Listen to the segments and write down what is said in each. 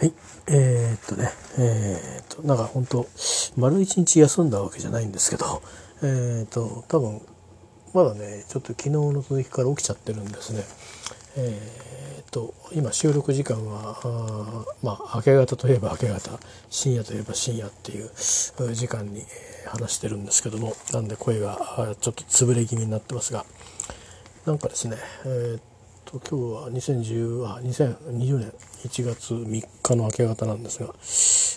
はい。えー、っとね、えー、っと、なんか本当丸一日休んだわけじゃないんですけど、えー、っと、多分、まだね、ちょっと昨日の続きから起きちゃってるんですね。え、っと、今収録時間は、あまあ、明け方といえば明け方、深夜といえば深夜っていう時間に話してるんですけども、なんで声がちょっと潰れ気味になってますが、なんかですね、えー、っと今日は2010あ2020年1月3日の明け方なんですが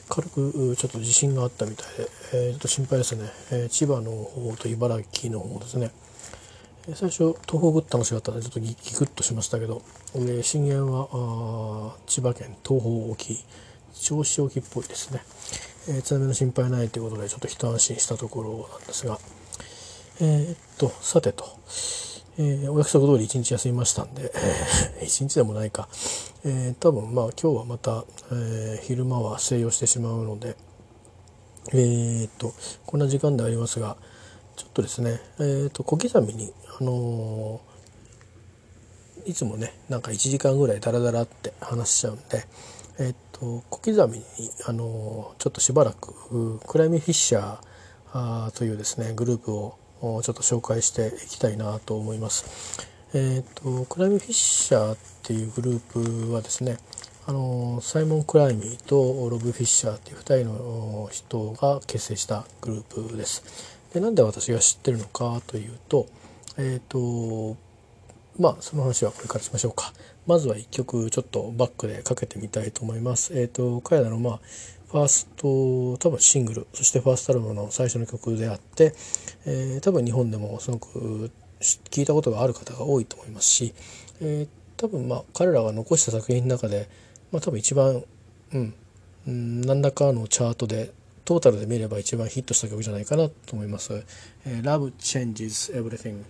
軽くちょっと地震があったみたいで、えー、ちょっと心配ですね、えー、千葉の方と茨城の方ですね。最初東北って話があったのでちょっとギクッとしましたけど、え震源は千葉県東方沖銚子沖っぽいですね、えー、津波の心配ないということでちょっと一安心したところなんですがえー、っとさてと。えー、お約束通り一日休みましたんで、えー、一日でもないか、えー、多分まあ今日はまた、えー、昼間は静養してしまうので、えー、っとこんな時間でありますがちょっとですね、えー、っと小刻みに、あのー、いつもねなんか1時間ぐらいダラダラって話しちゃうんで、え、っと小刻みに、あのちょっとしばらくクライミフィッシャーというですねグループをちょっと紹介していきたいなと思います。えーと、クライムフィッシャーっていうグループはですねあのサイモン・クライミーとロブ・フィッシャーっていう2人の人が結成したグループです。でなんで私が知ってるのかというとえっ、ー、とまあその話はこれからしましょうか。まずは1曲ちょっとバックでかけてみたいと思います。えっ、ー、と彼らのまあファースト多分シングルそしてファーストアルバムの最初の曲であって、えー、多分日本でもすごく聞いたことがある方が多いと思いますし、えー、多分まあ彼らが残した作品の中で、まあ、多分一番、うん、うん、何らかのチャートでトータルで見れば一番ヒットした曲じゃないかなと思います。えー、Love Changes Everything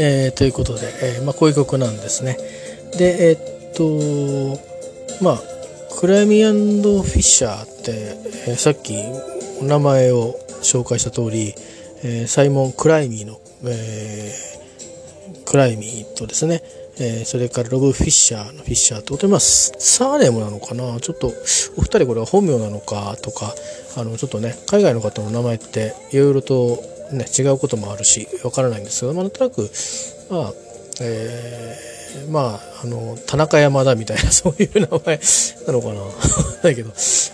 えー、ということで、えー、まあ、こういう曲なんですね。で、えー、っと、まあ、クライミーフィッシャーって、えさっきお名前を紹介した通り、えサイモン・クライミーの、えクライミーとですね、えそれからロブ・フィッシャーのフィッシャーってことで、まあ、サーネムなのかな？ちょっと、お二人これは本名なのかとか、あの、ちょっとね、海外の方の名前っていろいろとね、違うこともあるしわからないんですけど、まあ、なんとなくまあえー、まああの田中山田みたいな そういう名前なのかな。だけど、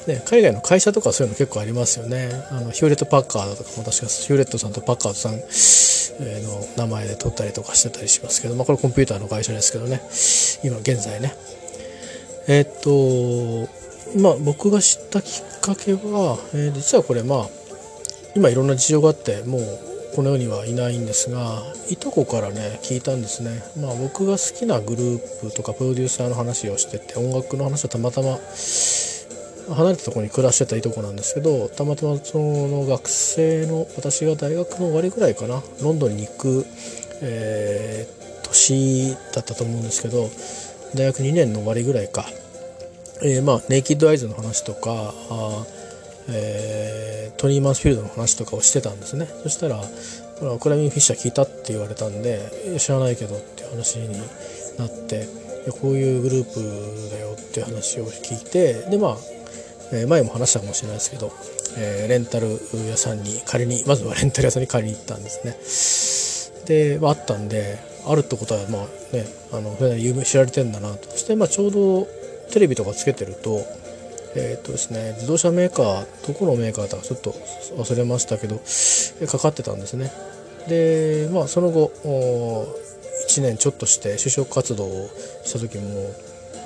ね、海外の会社とかそういうの結構ありますよね。あのヒューレット・パッカーだとかも確かヒューレットさんとパッカーさんの名前で取ったりとかしてたりしますけど、まあ、これコンピューターの会社ですけどね。今現在ね。えー、っとまあ僕が知ったきっかけは、えー、実はこれまあ今いろんな事情があってもうこの世にはいないんですがいとこからね聞いたんですね。まあ僕が好きなグループとかプロデューサーの話をしてて音楽の話をたまたま離れたとこに暮らしてたいとこなんですけどたまたまその学生の私が大学の終わりぐらいかなロンドンに行く、えー、年だったと思うんですけど大学2年の終わりぐらいか、えー、まあネイキッドアイズの話とかあ、えー、トニー・マンスフィールドの話とかをしてたんですねそしたら「クラミン・フィッシャー聞いた?」って言われたんで「知らないけど」っていう話になってこういうグループだよっていう話を聞いてでまあ前も話したかもしれないですけど、えレンタル屋さんに借りにまずはレンタル屋さんに借りに行ったんですねで、まあ、あったんであるってことはまあねあのそれ有名知られてんだなとそしてまあちょうどテレビとかつけてるとえっ、ー、とですね自動車メーカーどこのメーカーだかちょっと忘れましたけどかかってたんですね。でまあその後1年ちょっとして就職活動をした時も、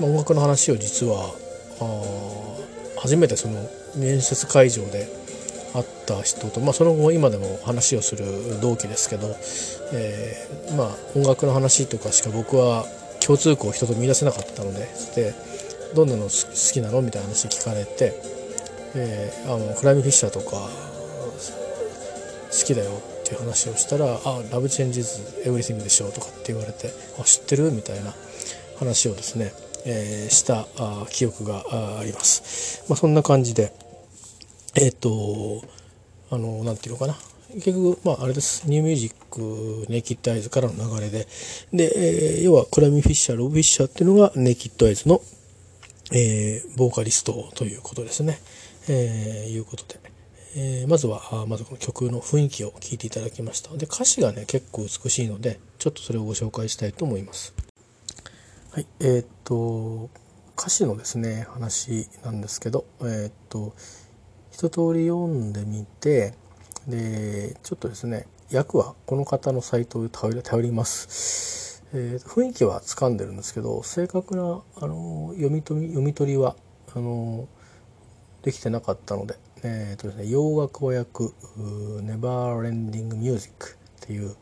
まあ、音楽の話を実は初めてその面接会場で会った人と、まあ、その後今でも話をする同期ですけど、えー、まあ、音楽の話とかしか僕は共通項を人と見出せなかったのででどんなの好きなの？みたいな話聞かれて、えー、あの Climie Fisher とか好きだよっていう話をしたら「あ Love Changes Everything でしょ」とかって言われて「あ知ってる?」みたいな話をですねえー、したあ記憶があります。まあ、そんな感じでえっ、ー、とあのなんていうのかな結局まああれですニューミュージックネイキッドアイズからの流れでで、えー、要はクラミフィッシャーロブ・フィッシャーっていうのがネイキッドアイズの、えー、ボーカリストということですね。えー、いうことで。えー、まずはまずこの曲の雰囲気を聴いていただきましたで歌詞がね結構美しいのでちょっとそれをご紹介したいと思います。はい、えー、っと歌詞のですね話なんですけど、えー、っと一通り読んでみてでちょっとですね訳はこの方のサイトを頼ります、えー、雰囲気は掴んでるんですけど正確なあの読み取り読み取りはあのできてなかったので,、えーとですね、洋楽和訳「ネバーレンディングミュージック」っていう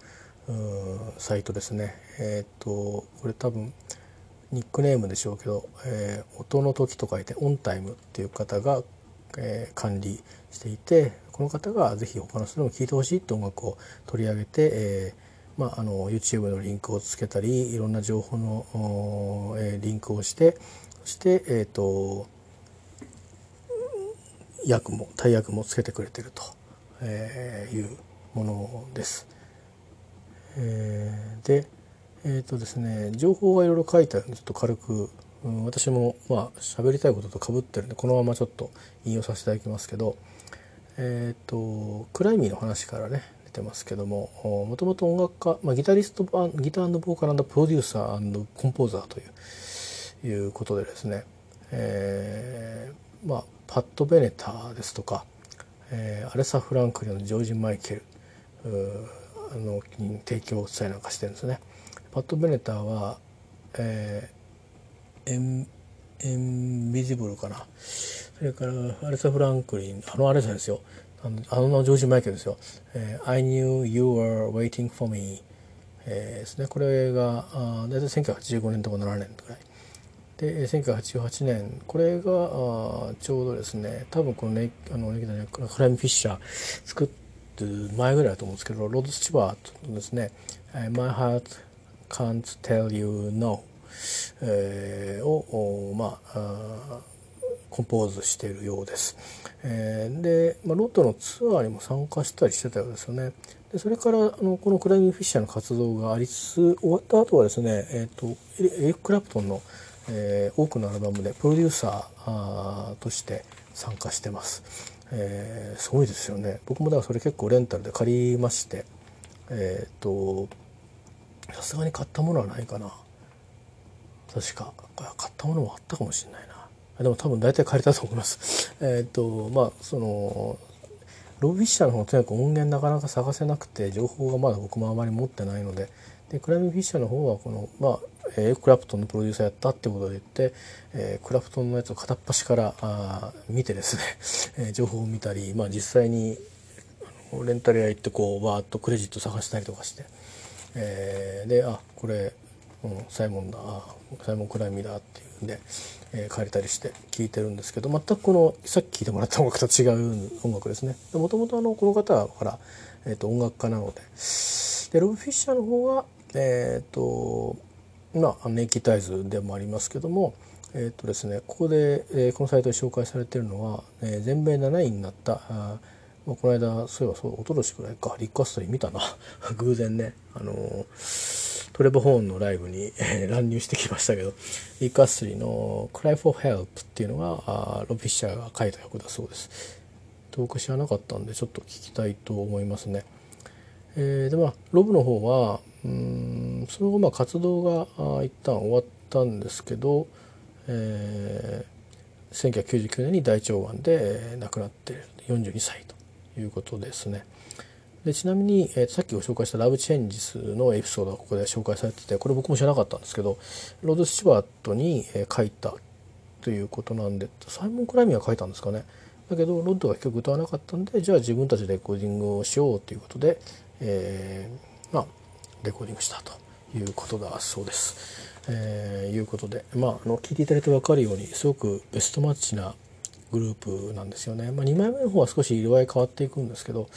サイトですね。えっ、ー、とこれ多分ニックネームでしょうけど、えー、音の時と書いてオンタイムっていう方が、えー、管理していてこの方がぜひ他の人にも聴いてほしいって音楽を取り上げて、えーまあ、あの YouTube のリンクをつけたりいろんな情報の、えー、リンクをしてそして、えーと、訳も大訳もつけてくれてると、えー、いうものです。えー、でえーとですね、情報がいろいろ書いてあるんでちょっと軽く、うん、私もまあ喋りたいこととかぶってるんでこのままちょっと引用させていただきますけど、えーと、クライミーの話からねてますけどももともと音楽家、まあ、ギタリストギターボーカルプロデューサーコンポーザーといういうことでですね、えーまあ、パッド・ベネターですとか、えー、アレサ・フランクリンのジョージ・マイケルあのに提供したりなんかしてるんですね。パッド・ベネターは、えー、エンエンビジブルかなそれからアレサ・フランクリンあのアレサですよあのジョージ・マイケルですよ「えー、I knew you were waiting for me、えー」ですね。これがあ大体1985年とか7年ぐらいで1988年これがあちょうどですね多分このねあのクライム・フィッシャー作って前ぐらいだと思うんですけどロード・スチュワートのですね「My Heart can't tell you no、えー、をまああコンポーズしているようです。えー、で、まあ、ロットのツアーにも参加したりしてたようですよね。でそれからあのこのクライミングフィッシャーの活動がありつつ終わった後はですね、えーと、エリック・クラプトンの、えー、多くのアルバムでプロデューサーとして参加してます。えー、すごいですよね。僕もだからそれ結構レンタルで借りまして、えっ、ー、とさすがに買ったものはないかな確か買ったものもあったかもしれないなでも多分大体借りたと思います。えっとまあそのロビッシャーの方とにかく音源なかなか探せなくて情報がまだ僕もあまり持ってないので。でクライミングフィッシャーの方はこのまあエクラプトンのプロデューサーやったってことで言って、えー、クラプトンのやつを片っ端からあ見てですね、えー、情報を見たり、まあ、実際にレンタル屋行ってこうバーッとクレジット探したりとかして。えー、であこれ、うん、サイモンだサイモン・クライミーだっていうんで、えー、借りたりして聴いてるんですけど全くこのさっき聴いてもらった音楽と違う音楽ですね。もともとこの方はほら、えーと、音楽家なので。でロブ・フィッシャーの方はえっ、ー、とまあネイキッドアイズでもありますけどもえっ、ー、とですねここで、えー、このサイトで紹介されてるのは、えー、全米7位になったあまあ、この間そういえばそうおととしくらいかリック・アストリー見たな。偶然ねあのー、トレボホーンのライブに、乱入してきましたけどリック・アスリーの「Cry for Help」っていうのがあロビッシャーが書いた曲だそうです。遠く知らなかったんでちょっと聞きたいと思いますね。えー、でまあロブの方はうんその後まあ活動が一旦終わったんですけど、えー、1999年に大腸がんで亡くなって42歳ということですね。でちなみに、えー、さっきご紹介した「ラブ・チェンジス」のエピソードがここで紹介されててこれ僕も知らなかったんですけどロード・スチュワートに、え、書いたということなんでサイモン・クライミーが書いたんですかねだけどロッドが結局歌わなかったんでじゃあ自分たちでレコーディングをしようということで、えー、まあレコーディングしたということだそうです。えー、いうことでまああの聞いていただいて分かるようにすごくベストマッチなグループなんですよね。まあ、2枚目の方は少し色合い変わっていくんですけど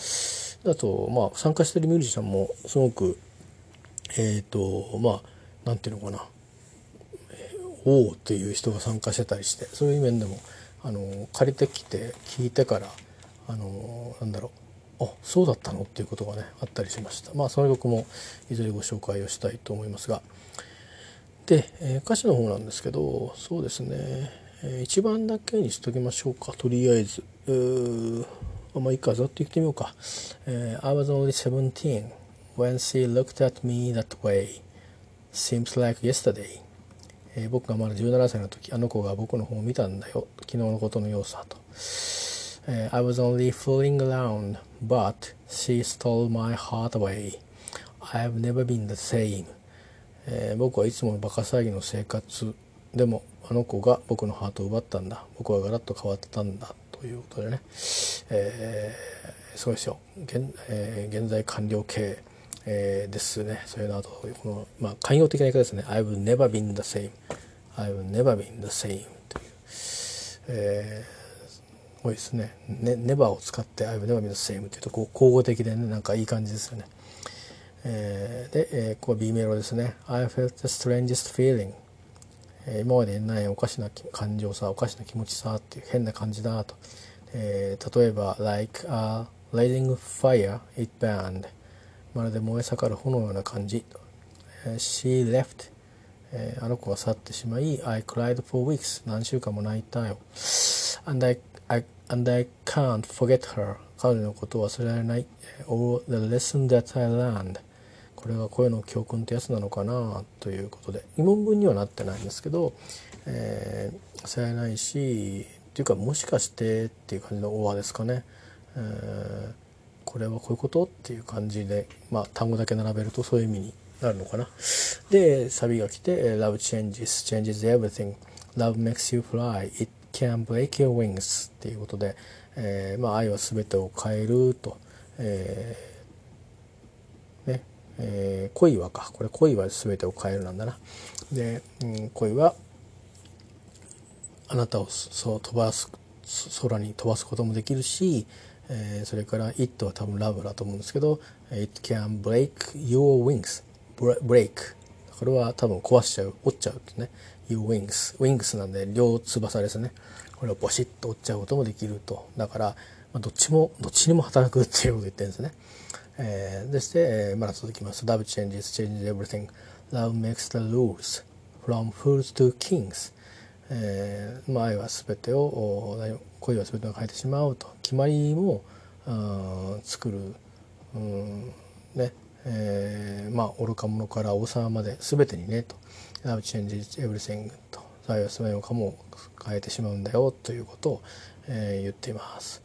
あと、まあ、参加してるミュージシャンもすごくえっ、ー、とまあなんていうのかな。王っていう人が参加してたりしてそういう面でもあの借りてきて聞いてからあのなんだろう。あそうだったの？っていうことがねあったりしました。まあその曲もいずれご紹介をしたいと思いますが。で、えー、歌詞の方なんですけどそうですね。えー、1番だけにしときましょうかとりあえず。まあいいかざっと言ってみようか、えー、I was only 17 when she looked at me that way seems like yesterday えー、僕がまだ17歳の時あの子が僕の方を見たんだよ昨日のことのようさと、えー、I was only fooling around but she stole my heart away. I have never been the same、えー、僕はいつものバカ騒ぎの生活でもあの子が僕のハートを奪ったんだ僕はガラッと変わったんだということでね、えー、すごいですよ。現,、えー、現在完了形、えー、ですね。それの後この、まあ、寛容的な言い方ですね「I've never been the same」「I've never been the same」という、えー、すごいですね。ね「never」を使って「I've never been the same」というとこう交互的でねなんかいい感じですよね。えー、で、えー、ここは B メロですね「I felt the strangest feeling」え、今までにないおかしな感情さおかしな気持ちさっていう変な感じだと、えー、例えば「like a blazing fire it burned」まるで燃え盛る炎のような感じ「she left」えー、あの子が去ってしまい「I cried for weeks」何週間も泣いたよ「and I, I, and I can't forget her」彼女のことを忘れられない「all the lesson that I learned」これが声の教訓ってやつなのかなということで疑問文にはなってないんですけど、えー、されないしっていうかもしかしてっていう感じのオアですかね、えー、これはこういうことっていう感じで、まあ、単語だけ並べるとそういう意味になるのかな。でサビが来て「Love changes, changes everything. Love makes you fly. It can break your wings」っていうことで、えーまあ、愛は全てを変えると、えー、えー、恋はか。これ恋は全てを変えるなんだな。で、うん、恋はあなたをそう飛ばす空に飛ばすこともできるし、えー、それから「it」は多分「love」だと思うんですけど「it can break your wings」break. これは多分壊しちゃう折っちゃうとね。Your wings. Wings なんで両翼ですね。これをボシッと折っちゃうこともできると。だから、まあ、どっちもどっちにも働くっていうことを言ってるんですね。えー、でして、えー、まだ続きます。Love changes, changes everything. Love makes the rules from fools to kings. えー、まあ、愛は全てを恋は全てを変えてしまうと決まりも作る、うんねえー、まあ愚か者から王様まで全てにねと「Love changes everything」と「愛は全てをかも変えてしまうんだよ」ということを、えー、言っています。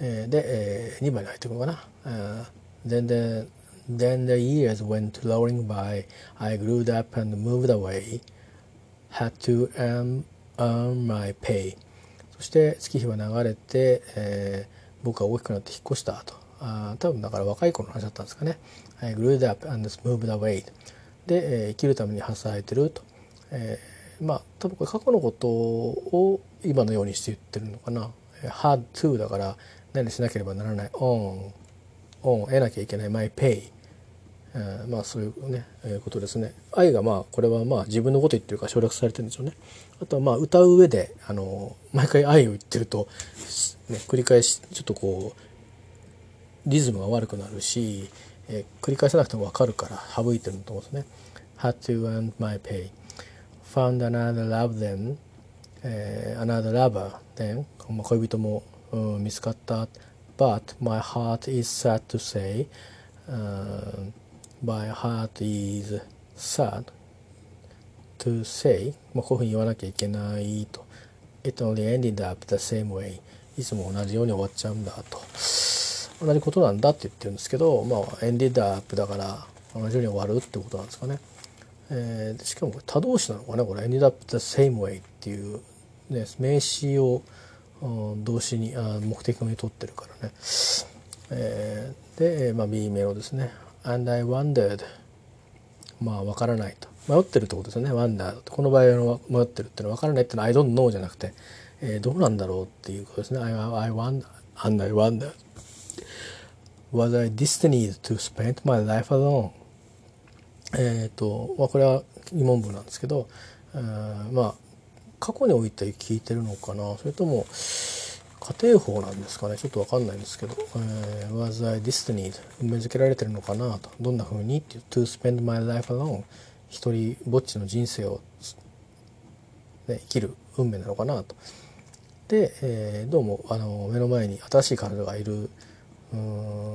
えー、で、えー、2番に入っていくのかな。Then the, then the years went rolling by. I grew up and moved away. Had to earn, earn my pay. そして月日は流れて、えー、僕は大きくなって引っ越したと。あ多分だから若い頃の話だったんですかね。I grew up and moved away. で、えー、生きるために働いてると。えーまあ多分これ過去のことを今のようにして言ってるのかな had to だから何しなければならない on on 得なきゃいけない。My pay えー、まあそういうね、えー、ことですね。愛がまあこれはまあ自分のこと言ってるから省略されてるんでしょうね。あとはまあ歌う上であの毎回愛を言ってると、ね、繰り返しちょっとこうリズムが悪くなるし、えー、繰り返さなくても分かるから省いてると思うんですね。Had to earn my pay found another love then、えー、another lover then 恋人も、うん、見つかった。But my heart is sad to say、uh, my heart is sad to say まあこういうふうに言わなきゃいけないと。It only ended up the same way. いつも同じように終わっちゃうんだと。同じことなんだって言ってるんですけどまあ ended up だから同じように終わるってことなんですかね、えー、しかもこれ他動詞なのかな？これ ended up the same way っていう、ね、名詞を動詞にあ目的語に取ってるからね、えー、で、まあ、B メロですね。And I wondered まあ分からないと。迷ってるってことですよね。wonder この場合の迷ってるっていうのは分からないっていうのは I don't know じゃなくて、えー、どうなんだろうっていうことですね。I, I wonder and I wonder was I destined to spend my life alone? えっ、と、まあ、これは疑問文なんですけど、まあ過去において聞いてるのかな？それとも家庭法なんですかね？ちょっと分かんないんですけど「えー、Was I destined」運命づけられてるのかな？とどんなふうに？っていう「To spend my life alone」一人ぼっちの人生を、ね、生きる運命なのかな？と。で、えー、どうもあの目の前に新しい彼女がいる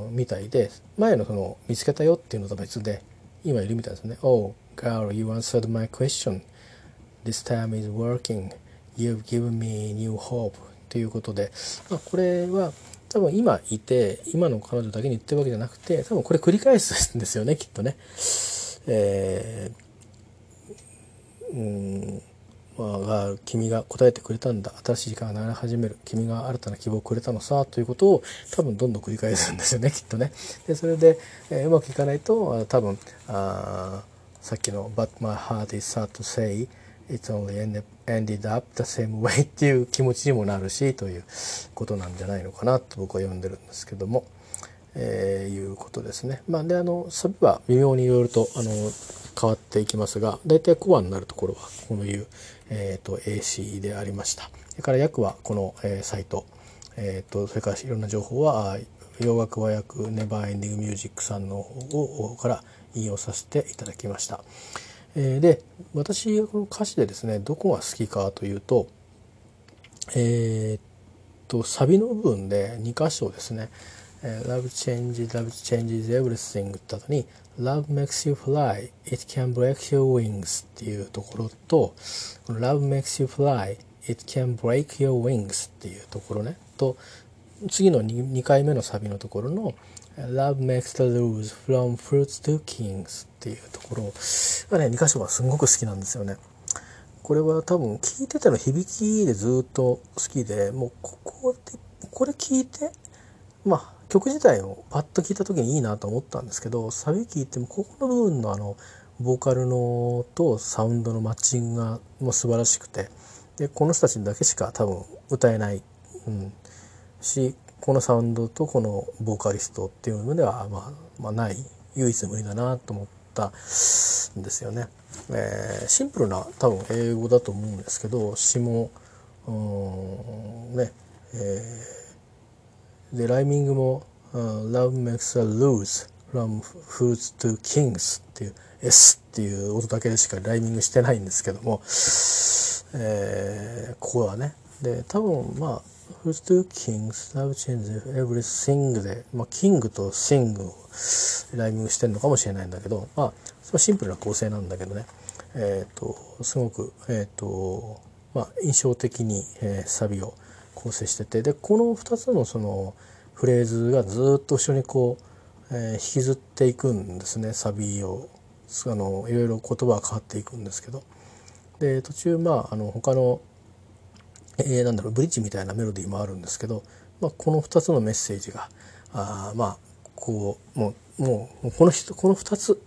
みたいで前のその見つけたよっていうのと別で今いるみたいですね。Oh, girl, you answered my question. This time is working. You've given me new hope. ということで、まあ、これは多分今いて今の彼女だけに言ってるわけじゃなくて多分これ繰り返すんですよねきっとね。えー、うんまあ、君が答えてくれたんだ新しい時間が流れ始める君が新たな希望をくれたのさということを多分どんどん繰り返すんですよねきっとね。でそれで、えー、うまくいかないと多分あさっきの「But my heart is sad to say It's only ended up the same way っていう気持ちにもなるしということなんじゃないのかなと僕は読んでるんですけども、えー、いうことですね。まあ、であのサビは微妙にいろいろとあの変わっていきますが大体コアになるところはこういう、えーと、AC でありました。それから訳はこの、えー、サイト、えーと、それからいろんな情報は洋楽和訳ネバーエンディングミュージックさんの方から引用させていただきました。えー、で私この歌詞でですねどこが好きかというとえー、っとサビの部分で2箇所ですね「Love changes, love changes everything」って後に「Love makes you fly, it can break your wings」っていうところと「Love makes you fly, it can break your wings」っていうところねと次の 2, 2回目のサビのところの「Love makes the rules from fruits to kings っていうところ。がね、2箇所がすごく好きなんですよね。これは多分聞いてての響きでずっと好きで、もうここで、これ聞いて、まあ曲自体をパッと聞いた時にいいなと思ったんですけど、サビ聞いてもここの部分のあの、ボーカルのとサウンドのマッチングがもう素晴らしくて、で、この人たちだけしか多分歌えない、うん、し、このサウンドとこのボーカリストっていうのでは、まあ、まあない唯一無二だなと思ったんですよね。えー、シンプルな多分英語だと思うんですけど詩もうんねえー、でライミングも「Love makes a lose from fools to kings」っていう S っていう音だけでしかライミングしてないんですけども、えー、ここはねで多分まあ Who's two kings? Love changes everything で、まあ、キングとシングをライミングしてるのかもしれないんだけど、まあ、シンプルな構成なんだけどね、えっ、ー、と、すごく、えっ、ー、と、まあ、印象的に、えー、サビを構成してて、で、この2つのそのフレーズがずっと一緒にこう、えー、引きずっていくんですね、サビを。あの、いろいろ言葉が変わっていくんですけど。で、途中、まあ、あの、他のえー、なんだろうブリッジみたいなメロディーもあるんですけど、まあ、この2つのメッセージがあまあこうもうもうこの人この2つ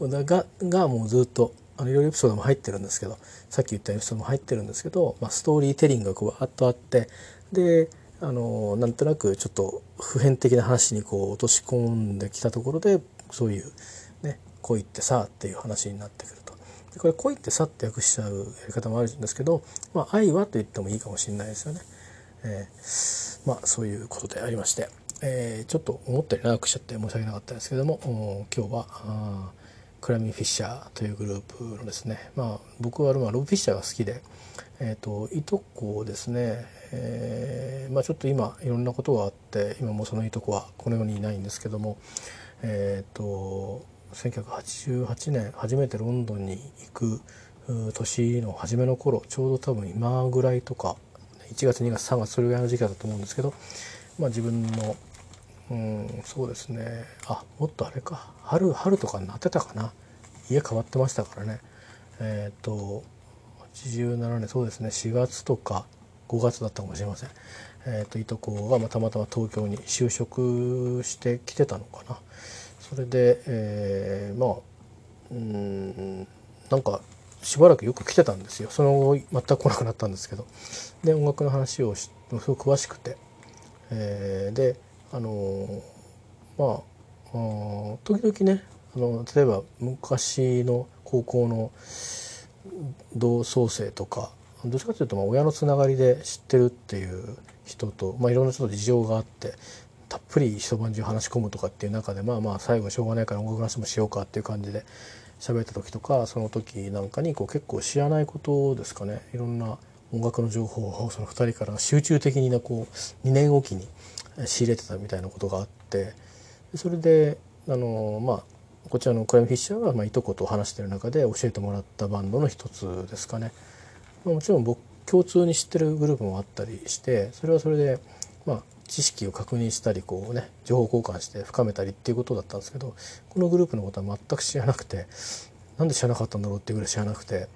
ががもうずっとあのいろいろエピソードも入ってるんですけどさっき言ったエピソードも入ってるんですけど、まあ、ストーリーテリングがこうわっとあってであのなんとなくちょっと普遍的な話にこう落とし込んできたところでそういう、ね、恋ってさっていう話になってくる。でこれ恋ってさって訳しちゃうやり方もあるんですけど、まあ、愛はと言ってもいいかもしれないですよね。えー、まあそういうことでありまして、えー、ちょっと思ったより長くしちゃって申し訳なかったですけども今日はクラミ・フィッシャーというグループのですね、まあ、僕はロブ・フィッシャーが好きで、えーと、いとこですね、えーまあ、ちょっと今いろんなことがあって今もそのいとこはこの世にいないんですけども、えーと、1988年初めてロンドンに行く年の初めの頃ちょうど多分今ぐらいとか1月2月3月それぐらいの時期だと思うんですけど、まあ、自分のうんそうですね。あもっとあれか。春春とかになってたかな。家変わってましたからね。えっ、と87年そうですね。4月とか5月だったかもしれません、えーと、いとこが、またまたま東京に就職してきてたのかな。それで、えー、まあうんなんかしばらくよく来てたんですよ。その後全く来なくなったんですけど。で音楽の話をすごく詳しくて、えー、であのまあ時々ねあの例えば昔の高校の同窓生とかどっちかというとまあ親のつながりで知ってるっていう人と、まあ、いろんな人と事情があってたっぷり一晩中話し込むとかっていう中でまあまあ最後しょうがないから音楽の話もしようかっていう感じで喋った時とかその時なんかにこう結構知らないことですかねいろんな音楽の情報をその2人から集中的にねこう2年おきに仕入れてたみたいなことがあってそれであのまあこちらのクライムフィッシャーは、まあ、いとこと話してる中で教えてもらったバンドの一つですかね。もちろん僕共通に知ってるグループもあったりしてそれはそれで、まあ、知識を確認したりこうね情報交換して深めたりっていうことだったんですけどこのグループのことは全く知らなくてなんで知らなかったんだろうっていうぐらい知らなくて、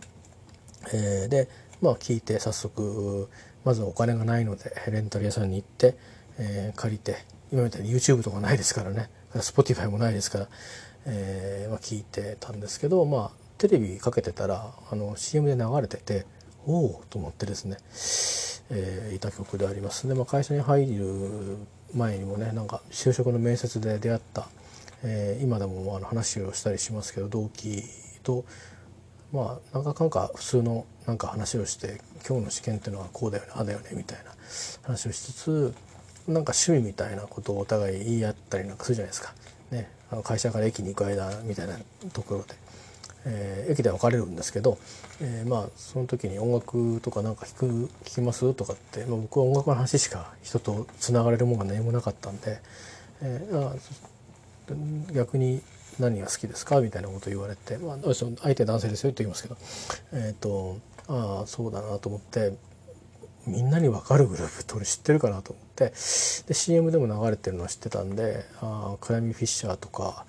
え、でまあ聞いて早速まずお金がないのでレンタル屋さんに行って、え、借りて今みたいに YouTube とかないですからね Spotify もないですから、えーま、聞いてたんですけどまあテレビかけてたらあの CM で流れてておおと思ってですね、えー、いた曲でありますで、まあ、会社に入る前にもねなんか就職の面接で出会った、えー、今でもあの話をしたりしますけど同期とまあなんかかんか普通のなんか話をして今日の試験っていうのはこうだよねああだよねみたいな話をしつつなんか趣味みたいなことをお互い言い合ったりなんかするじゃないですか。ね、あの会社から駅に行く間みたいなところで、えー、駅で別れるんですけど、えー、まあその時に音楽とかなんか弾く弾きます？とかって、まあ、僕は音楽の話しか人とつながれるものが何もなかったんで、えー、あ逆に何が好きですか？みたいなことを言われて、まあ、相手男性ですよって言いますけどえ、ー、とああそうだなと思ってみんなに分かるグループって俺知ってるかなと思ってで CM でも流れてるのは知ってたんで「あ Climie Fisher とか、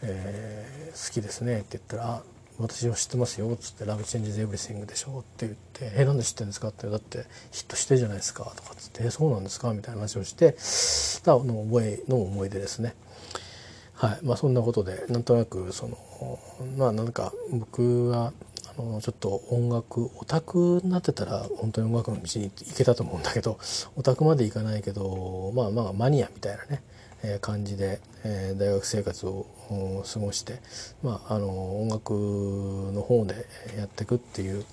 えー、好きですね」って言ったら「私は知ってますよ」っつって「 Love Changes Everything でしょ」って言って「えなんで知ってるんですか?」って「だってヒットしてるじゃないですか」とかっつって「えそうなんですか?」みたいな話をしてたの覚えの思い出ですね。はいまあ、そんなことでなんとなくそのまあなんか僕があのちょっと音楽オタクになってたら本当に音楽の道に行けたと思うんだけどオタクまで行かないけどまあまあマニアみたいなね、感じで、大学生活を過ごして、まあ、あの音楽の方でやっていくっていう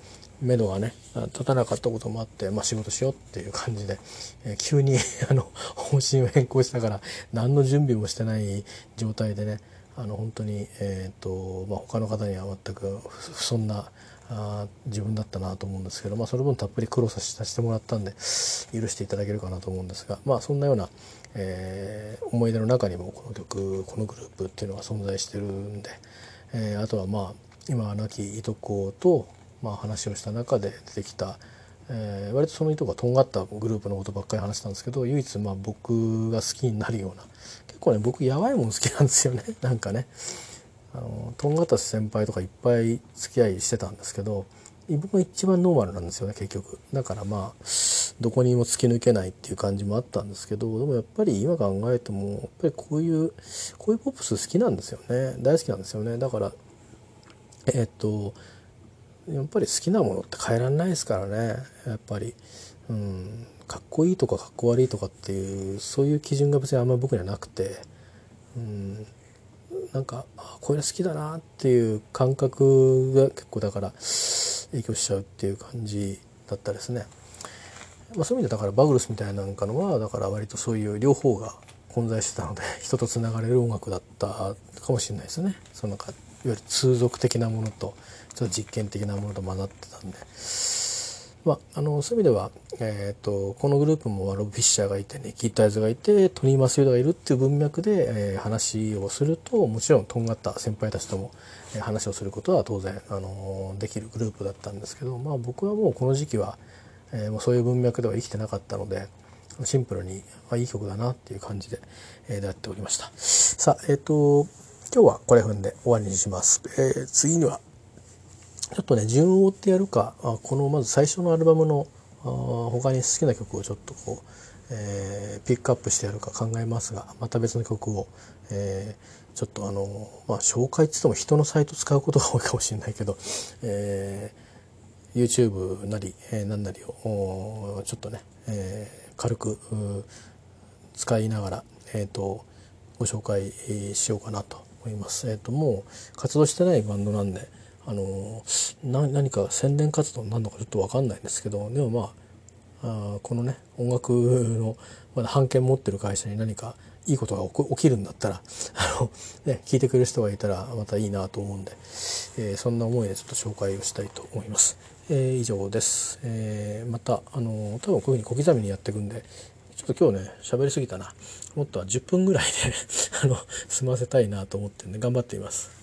目処がね立たなかったこともあって、まあ、仕事しようっていう感じで、えー、急に あの方針を変更したから何の準備もしてない状態でねあの本当に、えーとまあ、他の方には全くそんなあ自分だったなと思うんですけど、まあ、その分たっぷり苦労させてもらったんで許していただけるかなと思うんですが、まあ、そんなような、えー、思い出の中にもこの曲このグループっていうのが存在してるんで、えー、あとはまあ今亡きいとことまあ、話をした中で出てきた、えー、割とその意図がとんがったグループのことばっかり話したんですけど唯一まあ僕が好きになるような結構ね僕やばいもん好きなんですよね。なんかね。あのとんがった先輩とかいっぱい付き合いしてたんですけど僕が一番ノーマルなんですよね結局。だからまあどこにも突き抜けないっていう感じもあったんですけどでもやっぱり今考えてもやっぱりこういうこういうポップス好きなんですよね。大好きなんですよね。だからえっとやっぱり好きなものって変えられないですからね。やっぱり、うん、かっこいいとかかっこ悪いとかっていうそういう基準が別にあんまり僕にはなくて、うん、なんかあこれ好きだなっていう感覚が結構だから影響しちゃうっていう感じだったですね。まあ、そういう意味でだからバグルスみたいなんかのはだから割とそういう両方が混在してたので 人とつながれる音楽だったかもしれないですね。そのいわゆる通俗的なものとちょっと実験的なものと混ざってたんで。まあ、あのそういう意味では、えーと、このグループもロブ・フィッシャーがいてねキータイズがいてトニー・マスユードがいるっていう文脈で、えー、話をするともちろんとんがった先輩たちとも、えー、話をすることは当然、あのできるグループだったんですけど、まあ、僕はもうこの時期は、えー、もうそういう文脈では生きてなかったのでシンプルに、あ、いい曲だなっていう感じで、えー、やっておりました。さあえっ、ー、と今日はこれ踏んで終わりにします、えー、次にはちょっとね順を追ってやるかこのまず最初のアルバムのあ他に好きな曲をちょっとこう、えー、ピックアップしてやるか考えますがまた別の曲を、えー、ちょっとあのまあ紹介っつっても人のサイト使うことが多いかもしれないけど、えー、YouTube なり、えー、何なりをちょっとね、えー、軽く使いながら、えーと、ご紹介しようかなと思います。えーともう活動してないバンドなんであの何か宣伝活動になるのかちょっと分かんないんですけどでもまああこのね音楽のまだ版権持ってる会社に何かいいことが起きるんだったらあの、ね、聞いてくれる人がいたらまたいいなと思うんで、えー、そんな思いでちょっと紹介をしたいと思います。えー、以上です、えー、またあの多分こういうふうに小刻みにやっていくんでちょっと今日ね喋りすぎたなもっとは10分ぐらいで あの済ませたいなと思ってんで頑張っています。